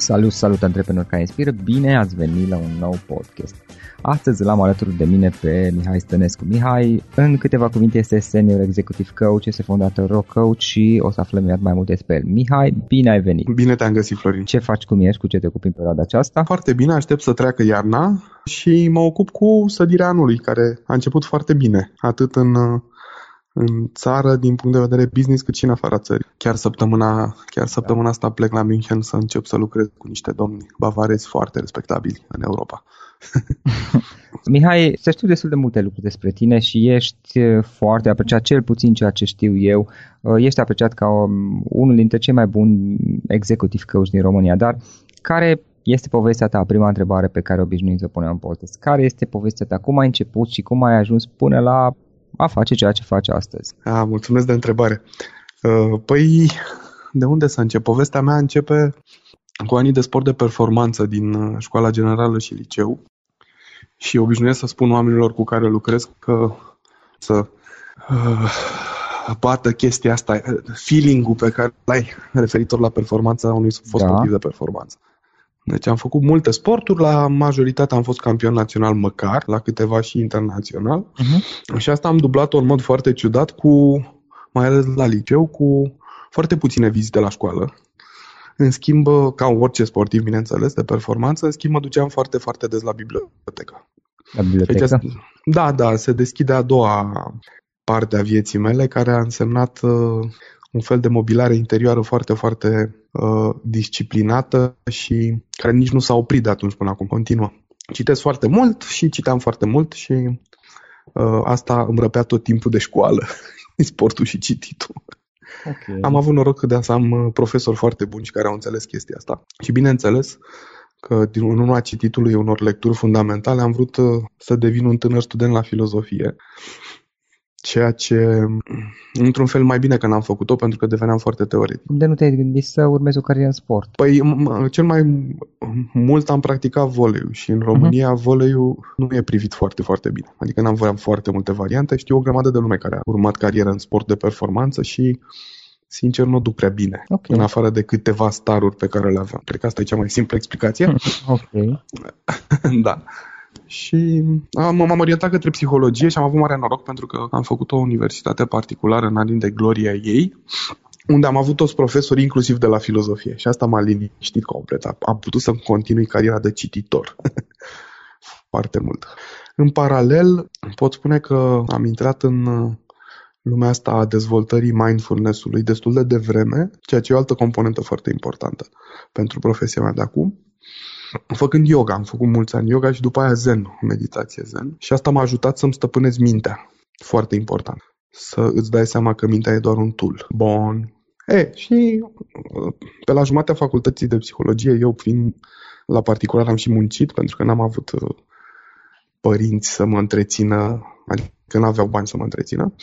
Salut, salut antreprenori care inspiră, bine ați venit la un nou podcast. Astăzi l-am alături de mine pe Mihai Stănescu. Mihai, în câteva cuvinte, este senior executive coach, este fondator Rock Coach și o să aflăm iar mai multe despre el. Mihai, bine ai venit! Bine te-am găsit, Florin! Ce faci, cum ești, cu ce te ocupi în perioada aceasta? Foarte bine, aștept să treacă iarna și mă ocup cu sădirea anului, care a început foarte bine, atât în în țară din punct de vedere business cât și în afara țării. Chiar săptămâna, chiar săptămâna asta plec la München să încep să lucrez cu niște domni bavarezi foarte respectabili în Europa. Mihai, să știu destul de multe lucruri despre tine și ești foarte apreciat, cel puțin ceea ce știu eu, ești apreciat ca unul dintre cei mai buni executive coach din România, dar care este povestea ta? Prima întrebare pe care obișnuim să punem în podcast. Care este povestea ta? Cum ai început și cum ai ajuns până la a face ceea ce face astăzi? A, mulțumesc de întrebare. Uh, păi, de unde să încep? Povestea mea începe cu anii de sport de performanță din uh, școala generală și liceu și obișnuiesc să spun oamenilor cu care lucrez că să uh, bată chestia asta, feeling-ul pe care l-ai referitor la performanța unui fost da. sportiv de performanță. Deci am făcut multe sporturi, la majoritatea am fost campion național măcar, la câteva și internațional. Uh-huh. Și asta am dublat-o în mod foarte ciudat cu, mai ales la liceu, cu foarte puține vizite la școală. În schimb, ca orice sportiv, bineînțeles, de performanță, în schimb mă duceam foarte, foarte des la bibliotecă. La bibliotecă? Deci, da, da, se deschide a doua parte a vieții mele, care a însemnat uh, un fel de mobilare interioară foarte, foarte uh, disciplinată și care nici nu s-a oprit de atunci până acum, continuă. Citesc foarte mult și citeam foarte mult și uh, asta îmi răpea tot timpul de școală, sportul și cititul. Okay. Am avut noroc de să am uh, profesori foarte buni și care au înțeles chestia asta. Și bineînțeles că din urma cititului unor lecturi fundamentale am vrut uh, să devin un tânăr student la filozofie Ceea ce, într-un fel, mai bine că n-am făcut-o, pentru că deveneam foarte teoretic. De nu te-ai gândit să urmezi o carieră în sport? Păi, cel mai mult am practicat voleiul și în România uh-huh. voleiul nu e privit foarte, foarte bine. Adică n-am voiam foarte multe variante. Știu o grămadă de lume care a urmat carieră în sport de performanță și sincer, nu o duc prea bine. Okay. În afară de câteva staruri pe care le aveam. Cred că asta e cea mai simplă explicație. ok. da. Și am, m-am orientat către psihologie și am avut mare noroc pentru că am făcut o universitate particulară în anii de gloria ei, unde am avut toți profesori, inclusiv de la filozofie. Și asta m-a liniștit complet. Am putut să-mi continui cariera de cititor. Foarte mult. În paralel, pot spune că am intrat în lumea asta a dezvoltării mindfulness-ului destul de devreme, ceea ce e o altă componentă foarte importantă pentru profesia mea de acum făcând yoga. Am făcut mulți ani yoga și după aia zen, meditație zen. Și asta m-a ajutat să-mi stăpânez mintea. Foarte important. Să îți dai seama că mintea e doar un tool. Bun. E, și pe la jumatea facultății de psihologie, eu fiind la particular am și muncit, pentru că n-am avut uh, părinți să mă întrețină, adică n-aveau bani să mă întrețină.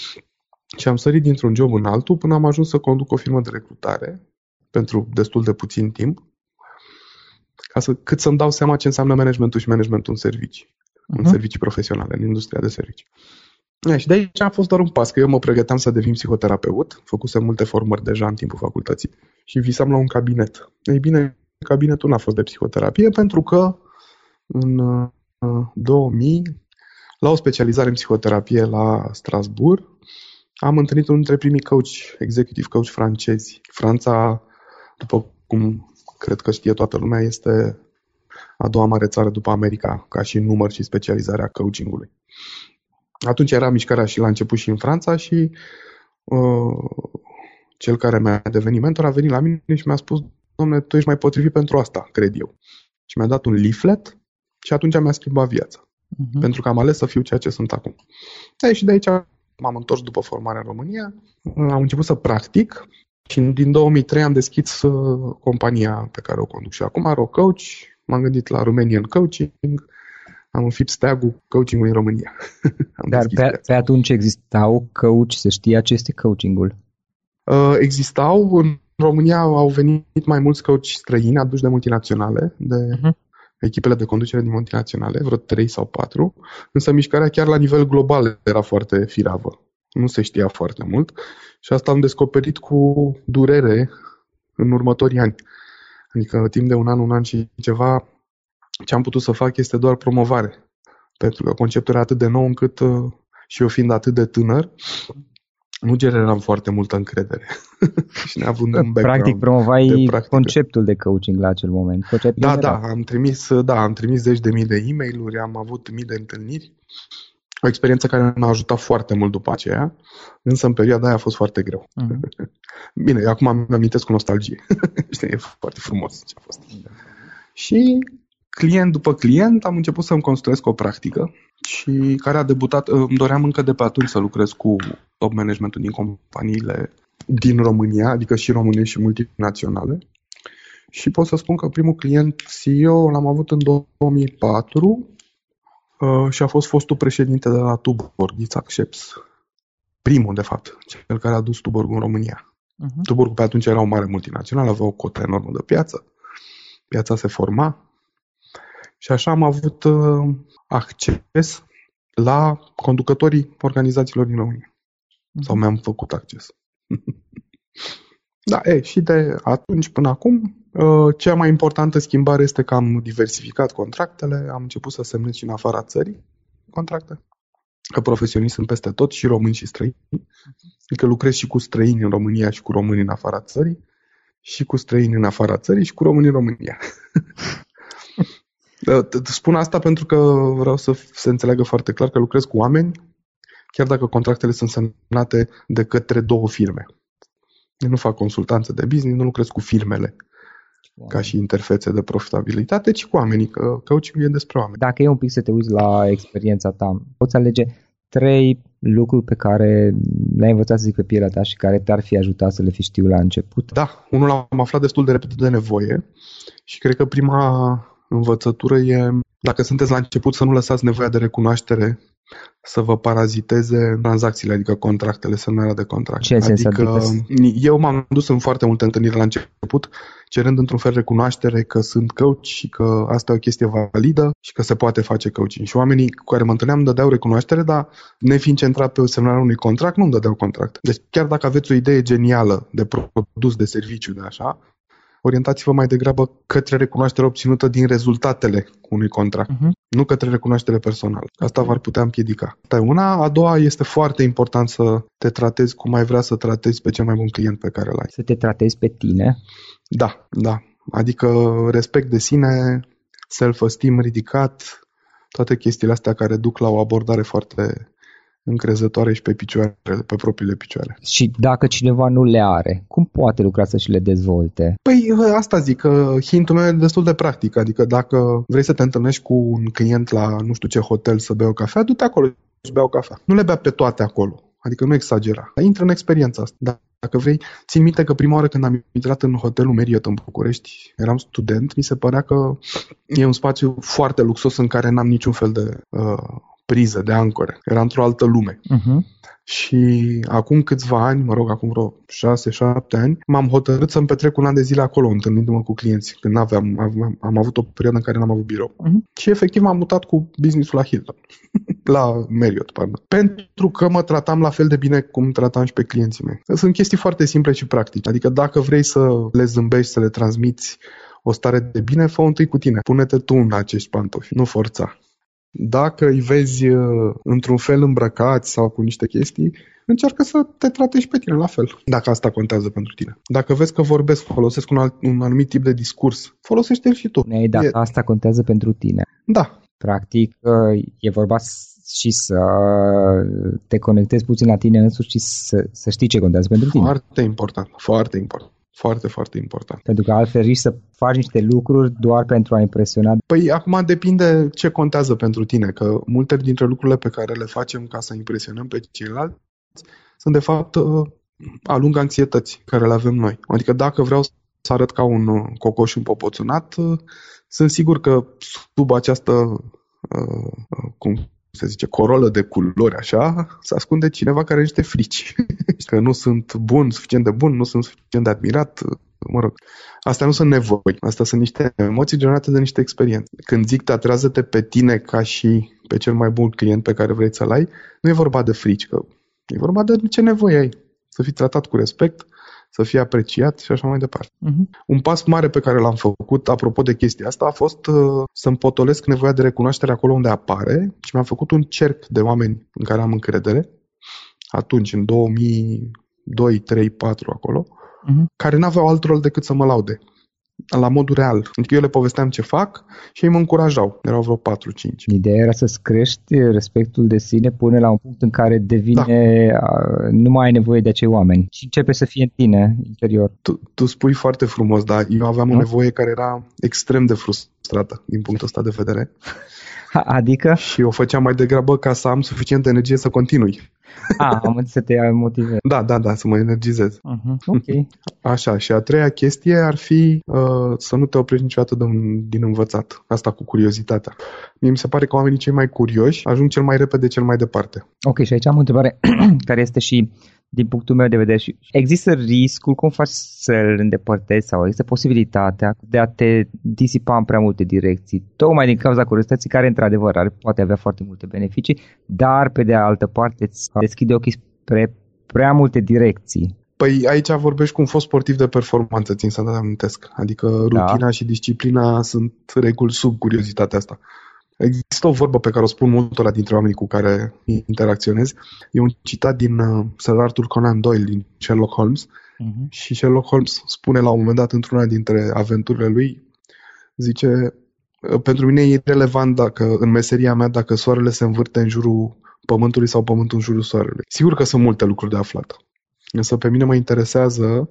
Și am sărit dintr-un job în altul până am ajuns să conduc o firmă de recrutare pentru destul de puțin timp ca să, cât să-mi dau seama ce înseamnă managementul și managementul în servicii, uh-huh. în mhm. servicii profesionale, în industria de servicii. Ja, și de aici a fost doar un pas, că eu mă pregăteam să devin psihoterapeut, făcusem multe formări deja în timpul facultății și visam la un cabinet. Ei bine, cabinetul n-a fost de psihoterapie pentru că în uh, 2000, la o specializare în psihoterapie la Strasbourg, am întâlnit unul dintre primii coach, executive coach francezi. Franța, după cum cred că știe toată lumea, este a doua mare țară după America, ca și număr și specializarea coachingului. Atunci era mișcarea și la început și în Franța și uh, cel care mi-a devenit mentor a venit la mine și mi-a spus, domnule, tu ești mai potrivit pentru asta, cred eu. Și mi-a dat un leaflet și atunci mi-a schimbat viața. Uh-huh. Pentru că am ales să fiu ceea ce sunt acum. E, și de aici m-am întors după formarea în România, am început să practic și din 2003 am deschis uh, compania pe care o conduc și acum, Ro Coach. M-am gândit la Romanian Coaching. Am înfipt steagul coaching în România. Dar pe, pe atunci existau coach, se știa ce este coachingul? Uh, existau. În România au venit mai mulți coach străini aduși de multinaționale, de uh-huh. echipele de conducere din multinaționale, vreo 3 sau 4, însă mișcarea chiar la nivel global era foarte firavă nu se știa foarte mult și asta am descoperit cu durere în următorii ani. Adică timp de un an, un an și ceva, ce am putut să fac este doar promovare. Pentru că conceptul era atât de nou încât uh, și eu fiind atât de tânăr, nu generam foarte multă încredere. și neavând un Practic promovai de conceptul de coaching la acel moment. Conceptul da, da, am trimis, da, am trimis zeci de mii de e mail am avut mii de întâlniri. O experiență care m-a ajutat foarte mult după aceea, însă în perioada aia a fost foarte greu. Uh-huh. Bine, acum am amintesc cu nostalgie. Știi, e foarte frumos ce a fost. Da. Și client după client am început să-mi construiesc o practică și care a debutat, îmi doream încă de pe atunci să lucrez cu top managementul din companiile din România, adică și române și multinaționale. Și pot să spun că primul client CEO l-am avut în 2004 uh, și a fost fostul președinte de la Tuborg, Isaac Sheps. Primul, de fapt, cel care a dus Tuborg în România. Uh-huh. Tuborg pe atunci era o mare multinațională, avea o cotă enormă de piață. Piața se forma. Și așa am avut uh, acces la conducătorii organizațiilor din România. Sau mi-am făcut acces. da, e, și de atunci până acum, uh, cea mai importantă schimbare este că am diversificat contractele, am început să semnez și în afara țării contracte. Că profesioniști sunt peste tot, și români și străini. Adică lucrez și cu străini în România și cu români în afara țării, și cu străini în afara țării și cu români în România. Spun asta pentru că vreau să se înțeleagă foarte clar că lucrez cu oameni, chiar dacă contractele sunt semnate de către două firme. Eu nu fac consultanță de business, nu lucrez cu firmele wow. ca și interfețe de profitabilitate, ci cu oamenii, că coaching e despre oameni. Dacă e un pic să te uiți la experiența ta, poți alege trei lucruri pe care le-ai învățat să zic pe pielea ta și care te-ar fi ajutat să le fi știu la început? Da, unul am aflat destul de repede de nevoie și cred că prima învățătură e, dacă sunteți la început, să nu lăsați nevoia de recunoaștere să vă paraziteze tranzacțiile, adică contractele, semnarea de contract. Ce adică eu m-am dus în foarte multe întâlniri la început, cerând într-un fel recunoaștere că sunt coach și că asta e o chestie validă și că se poate face coaching. Și oamenii cu care mă întâlneam îmi dădeau recunoaștere, dar nefiind centrat pe semnarea unui contract, nu îmi dădeau contract. Deci chiar dacă aveți o idee genială de produs, de serviciu, de așa, orientați-vă mai degrabă către recunoașterea obținută din rezultatele unui contract, uh-huh. nu către recunoaștere personală. Asta v-ar putea împiedica. Asta e una. A doua este foarte important să te tratezi cum ai vrea să tratezi pe cel mai bun client pe care îl ai. Să te tratezi pe tine? Da, da. Adică respect de sine, self-esteem ridicat, toate chestiile astea care duc la o abordare foarte încrezătoare și pe picioare, pe propriile picioare. Și dacă cineva nu le are, cum poate lucra să și le dezvolte? Păi asta zic, că hintul meu e destul de practic, adică dacă vrei să te întâlnești cu un client la nu știu ce hotel să bei o cafea, du-te acolo și bea o cafea. Nu le bea pe toate acolo, adică nu exagera, dar intră în experiența asta. Da. Dacă vrei, țin minte că prima oară când am intrat în hotelul Marriott în București, eram student, mi se părea că e un spațiu foarte luxos în care n-am niciun fel de uh, priză de ancore. Era într-o altă lume. Uh-huh. Și acum câțiva ani, mă rog, acum vreo 6-7 ani, m-am hotărât să-mi petrec un an de zile acolo, întâlnindu-mă cu clienții, când aveam, aveam, am avut o perioadă în care n-am avut birou. Uh-huh. Și efectiv m-am mutat cu businessul la Hilton, la Marriott, pardon. Pentru că mă tratam la fel de bine cum tratam și pe clienții mei. Sunt chestii foarte simple și practice. Adică dacă vrei să le zâmbești, să le transmiți o stare de bine, fă întâi cu tine. Pune-te tu în acești pantofi, nu forța. Dacă îi vezi uh, într-un fel îmbrăcați sau cu niște chestii, încearcă să te tratezi pe tine la fel, dacă asta contează pentru tine. Dacă vezi că vorbesc, folosesc un, alt, un anumit tip de discurs, folosește-l și tu. Ei, dacă e... asta contează pentru tine. Da. Practic, uh, e vorba și să te conectezi puțin la tine însuși și să, să știi ce contează pentru tine. Foarte important, foarte important. Foarte, foarte important. Pentru că altfel riști să faci niște lucruri doar pentru a impresiona. Păi acum depinde ce contează pentru tine, că multe dintre lucrurile pe care le facem ca să impresionăm pe ceilalți sunt de fapt uh, alung anxietăți care le avem noi. Adică dacă vreau să arăt ca un uh, cocoș împopoțunat, uh, sunt sigur că sub această cum se zice, corolă de culori, așa, se ascunde cineva care are niște frici. că nu sunt bun, suficient de bun, nu sunt suficient de admirat, mă rog. Astea nu sunt nevoi, astea sunt niște emoții generate de niște experiențe. Când zic teatrează-te pe tine ca și pe cel mai bun client pe care vrei să-l ai, nu e vorba de frici, că e vorba de ce nevoie ai. Să fii tratat cu respect, să fie apreciat și așa mai departe. Uh-huh. Un pas mare pe care l-am făcut, apropo de chestia asta, a fost uh, să-mi potolesc nevoia de recunoaștere acolo unde apare și mi-am făcut un cerc de oameni în care am încredere, atunci, în 2002, 3, 4 acolo, Uh-huh. care n-aveau alt rol decât să mă laude la modul real. Adică eu le povesteam ce fac și ei mă încurajau. Erau vreo 4-5. Ideea era să-ți crești respectul de sine până la un punct în care devine, da. nu mai ai nevoie de acei oameni și începe să fie în tine interior. Tu, tu spui foarte frumos, dar eu aveam Da. o nevoie care era extrem de frustrată din punctul ăsta de vedere Adică? și o făceam mai degrabă ca să am suficientă energie să continui. A, am înțeles să te motivezi. Da, da, da, să mă energizez. Uh-huh. Ok. Așa, și a treia chestie ar fi uh, să nu te oprești niciodată din, din învățat. Asta cu curiozitatea. Mie mi se pare că oamenii cei mai curioși ajung cel mai repede, cel mai departe. Ok, și aici am o întrebare care este și din punctul meu de vedere și există riscul, cum faci să-l îndepărtezi sau există posibilitatea de a te disipa în prea multe direcții, tocmai din cauza curiozității care într-adevăr are, poate avea foarte multe beneficii, dar pe de altă parte îți deschide ochii spre prea multe direcții. Păi aici vorbești cu un fost sportiv de performanță, țin să ne amintesc. Adică rutina Da. și disciplina sunt reguli sub curiozitatea asta. Există o vorbă pe care o spun multora dintre oamenii cu care interacționez. E un citat din uh, Sir Arthur Conan Doyle, din Sherlock Holmes. Uh-huh. Și Sherlock Holmes spune la un moment dat într-una dintre aventurile lui, zice, pentru mine e irrelevant dacă, în meseria mea dacă soarele se învârte în jurul pământului sau pământul în jurul soarelui. Sigur că sunt multe lucruri de aflat. Însă pe mine mă interesează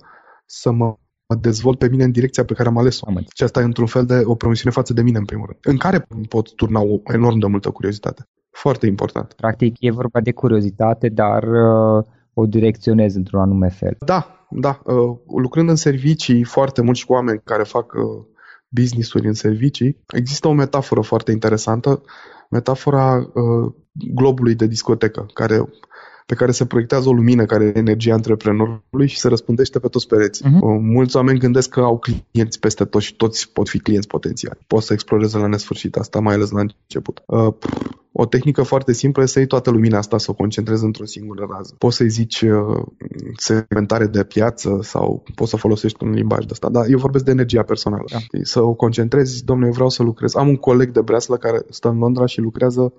să mă mă dezvolt pe mine în direcția pe care am ales-o. Am înțeles. Și asta e într-un fel de o promisiune față de mine, în primul rând, în care pot turna o enorm de multă curiozitate. Foarte important. Practic e vorba de curiozitate, dar uh, o direcționezi într-un anume fel. Da, da. Uh, lucrând în servicii foarte mult și cu oameni care fac uh, business-uri în servicii, există o metaforă foarte interesantă, metafora uh, globului de discotecă, care, pe care se proiectează o lumină care e energia antreprenorului și se răspândește pe toți pereții. Mhm. Uh, mulți oameni gândesc că au clienți peste tot și toți pot fi clienți potențiali. Pot să exploreze la nesfârșit asta, mai ales la început. Uh, o tehnică foarte simplă este să iei toată lumina asta, să o concentrezi într-o singură rază. Poți să-i zici uh, segmentare de piață sau poți să folosești un limbaj de asta, dar eu vorbesc de energia personală. Da. Să o concentrezi, domnule, eu vreau să lucrez. Am un coleg de breaslă care stă în Londra și lucrează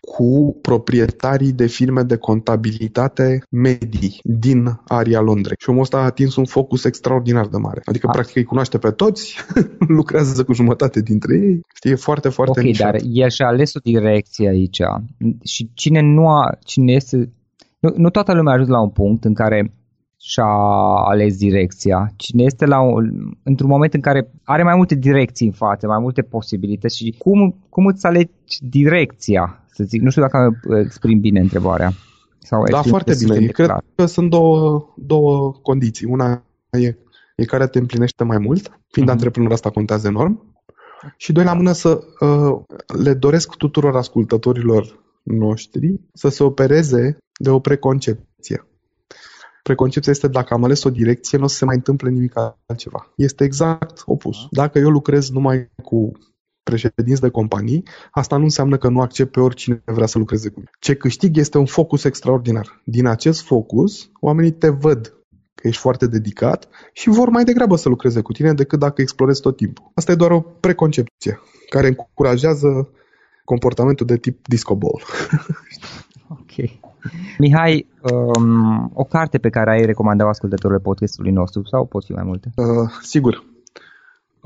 cu proprietarii de firme de contabilitate medii din aria Londrei. Și omul ăsta a atins un focus extraordinar de mare. Adică, A. practic, îi cunoaște pe toți, lucrează cu jumătate dintre ei. Știi, e foarte, foarte ok, nișat. dar el și-a ales o direcție aici și cine nu a, cine este, nu, nu toată lumea a ajuns la un punct în care și-a ales direcția. Cine este la un, într-un moment în care are mai multe direcții în față, mai multe posibilități și cum, cum îți alegi direcția, să zic, nu știu dacă exprim bine întrebarea. Sau Da, exprim foarte suficient bine. de Cred clar. că sunt două, două condiții. Una e, e care te împlinește mai mult, fiind Mhm. antreprenor asta contează enorm. Și doi la mână să uh, le doresc tuturor ascultătorilor noștri să se opereze de o preconcepție. Preconcepția este dacă am ales o direcție, nu o să se mai întâmple nimic altceva. Este exact opus. Dacă eu lucrez numai cu președinți de companii, asta nu înseamnă că nu accept pe oricine vrea să lucreze cu mine. Ce câștig este un focus extraordinar. Din acest focus, oamenii te văd că ești foarte dedicat și vor mai degrabă să lucreze cu tine decât dacă explorezi tot timpul. Asta e doar o preconcepție care încurajează comportamentul de tip disco ball. Ok. Mihai, um, o carte pe care ai recomandat ascultătorilor podcastului nostru sau pot fi mai multe? Uh, sigur.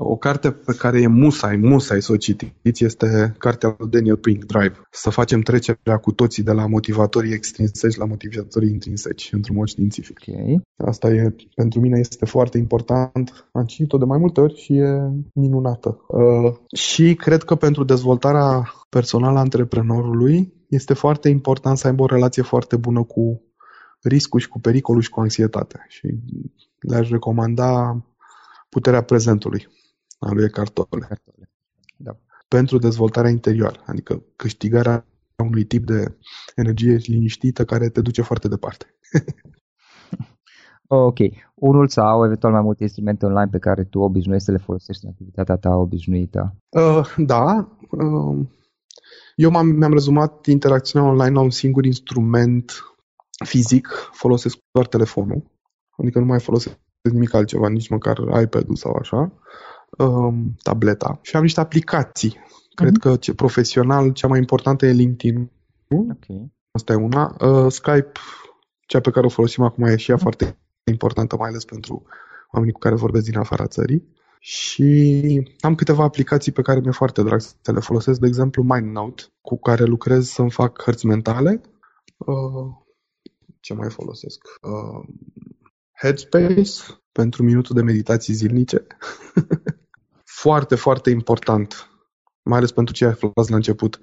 O carte pe care e musai, musai să o citiți este cartea lui Daniel Pink, Drive. Să facem trecerea cu toții de la motivatorii extrinseci la motivatorii intrinseci, într-un mod științific. Ok. Asta e, pentru mine este foarte important. Am citit-o de mai multe ori și e minunată. Uh, și cred că pentru dezvoltarea personală a antreprenorului este foarte important să aibă o relație foarte bună cu riscul și cu pericolul și cu anxietatea. Și le-aș recomanda Puterea prezentului a lui Eckhart Tolle Cartole. Da. pentru dezvoltarea interioară, adică câștigarea unui tip de energie liniștită care te duce foarte departe. Ok. Unul sau eventual mai multe instrumente online pe care tu obișnuiești să le folosești în activitatea ta obișnuită. Uh, da, uh, eu m-am, mi-am rezumat interacțiunea online la un singur instrument fizic, folosesc doar telefonul. adică nu mai folosesc nimic altceva, nici măcar iPad-ul sau așa, um, tableta. Și am niște aplicații. Cred uh-huh. că ce, profesional cea mai importantă e LinkedIn. Ok. Asta e una. Uh, Skype, cea pe care o folosim acum, e și ea uh-huh. foarte importantă, mai ales pentru oamenii cu care vorbesc din afara țării. Și am câteva aplicații pe care mi-e foarte drag să le folosesc, de exemplu MindNote, cu care lucrez să-mi fac hărți mentale. Uh, ce mai folosesc? Uh, Headspace, pentru minutul de meditații zilnice. foarte, foarte important, mai ales pentru cei aflați la început.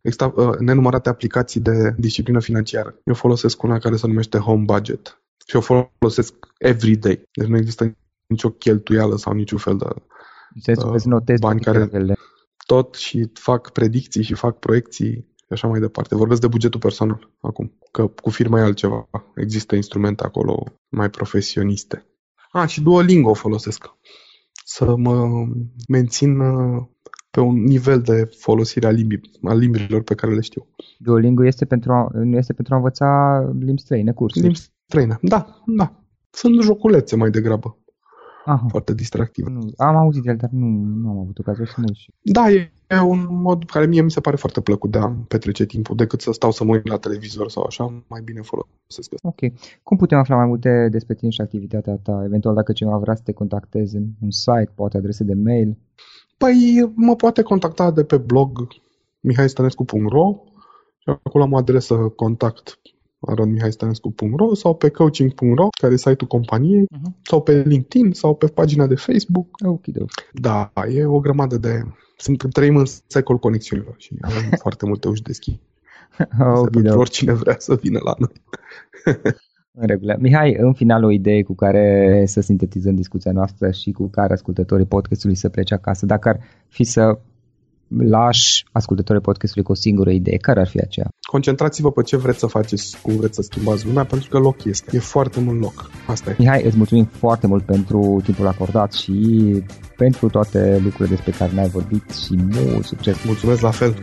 Există uh, nenumărate aplicații de disciplină financiară. Eu folosesc una care se numește Home Budget și o folosesc every day. Deci nu există nicio cheltuială sau niciun fel de uh, bani care tot și fac predicții și fac proiecții și așa mai departe. Vorbesc de bugetul personal acum, că cu firma e altceva. Există instrumente acolo mai profesioniste. Ah, și Duolingo folosesc. Să mă mențin uh, pe un nivel de folosire a, limbii, a limbilor pe care le știu. Duolingo este pentru a, nu este pentru a învăța limbi străine, cursuri. Limbi străine, da, da. Sunt joculețe mai degrabă. Aha. Foarte distractiv. Nu, am auzit de el, dar nu, nu am avut ocazia să mă și. Da, e, e un mod care mie mi se pare foarte plăcut de a petrece timpul, decât să stau să mă uit la televizor sau așa, mai bine folosesc asta. Ok. Cum putem afla mai multe despre tine și activitatea ta? Eventual dacă cineva vrea să te contacteze în un site, poate adrese de mail? Păi mă poate contacta de pe blog mihaistănescu.ro și acolo am o adresă contact aronmihaistanescu.ro sau pe coaching.ro, care e site-ul companiei, uh-huh. sau pe LinkedIn, sau pe pagina de Facebook. Okay, da, e o grămadă de... Sunt, trăim în secol conexiunilor și avem foarte multe uși deschise. Okay, pentru oricine vrea să vină la noi. în regulă. Mihai, în final o idee cu care să sintetizăm discuția noastră și cu care ascultătorii podcastului să plece acasă. Dacă ar fi să lași ascultătorii podcastului cu o singură idee, care ar fi aceea? Concentrați-vă pe ce vreți să faceți, cum vreți să schimbați lumea, pentru că loc este. E foarte mult loc. Asta e. Mihai, îți mulțumim foarte mult pentru timpul acordat și pentru toate lucrurile despre care ne-ai vorbit și mult succes. Mulțumesc la fel.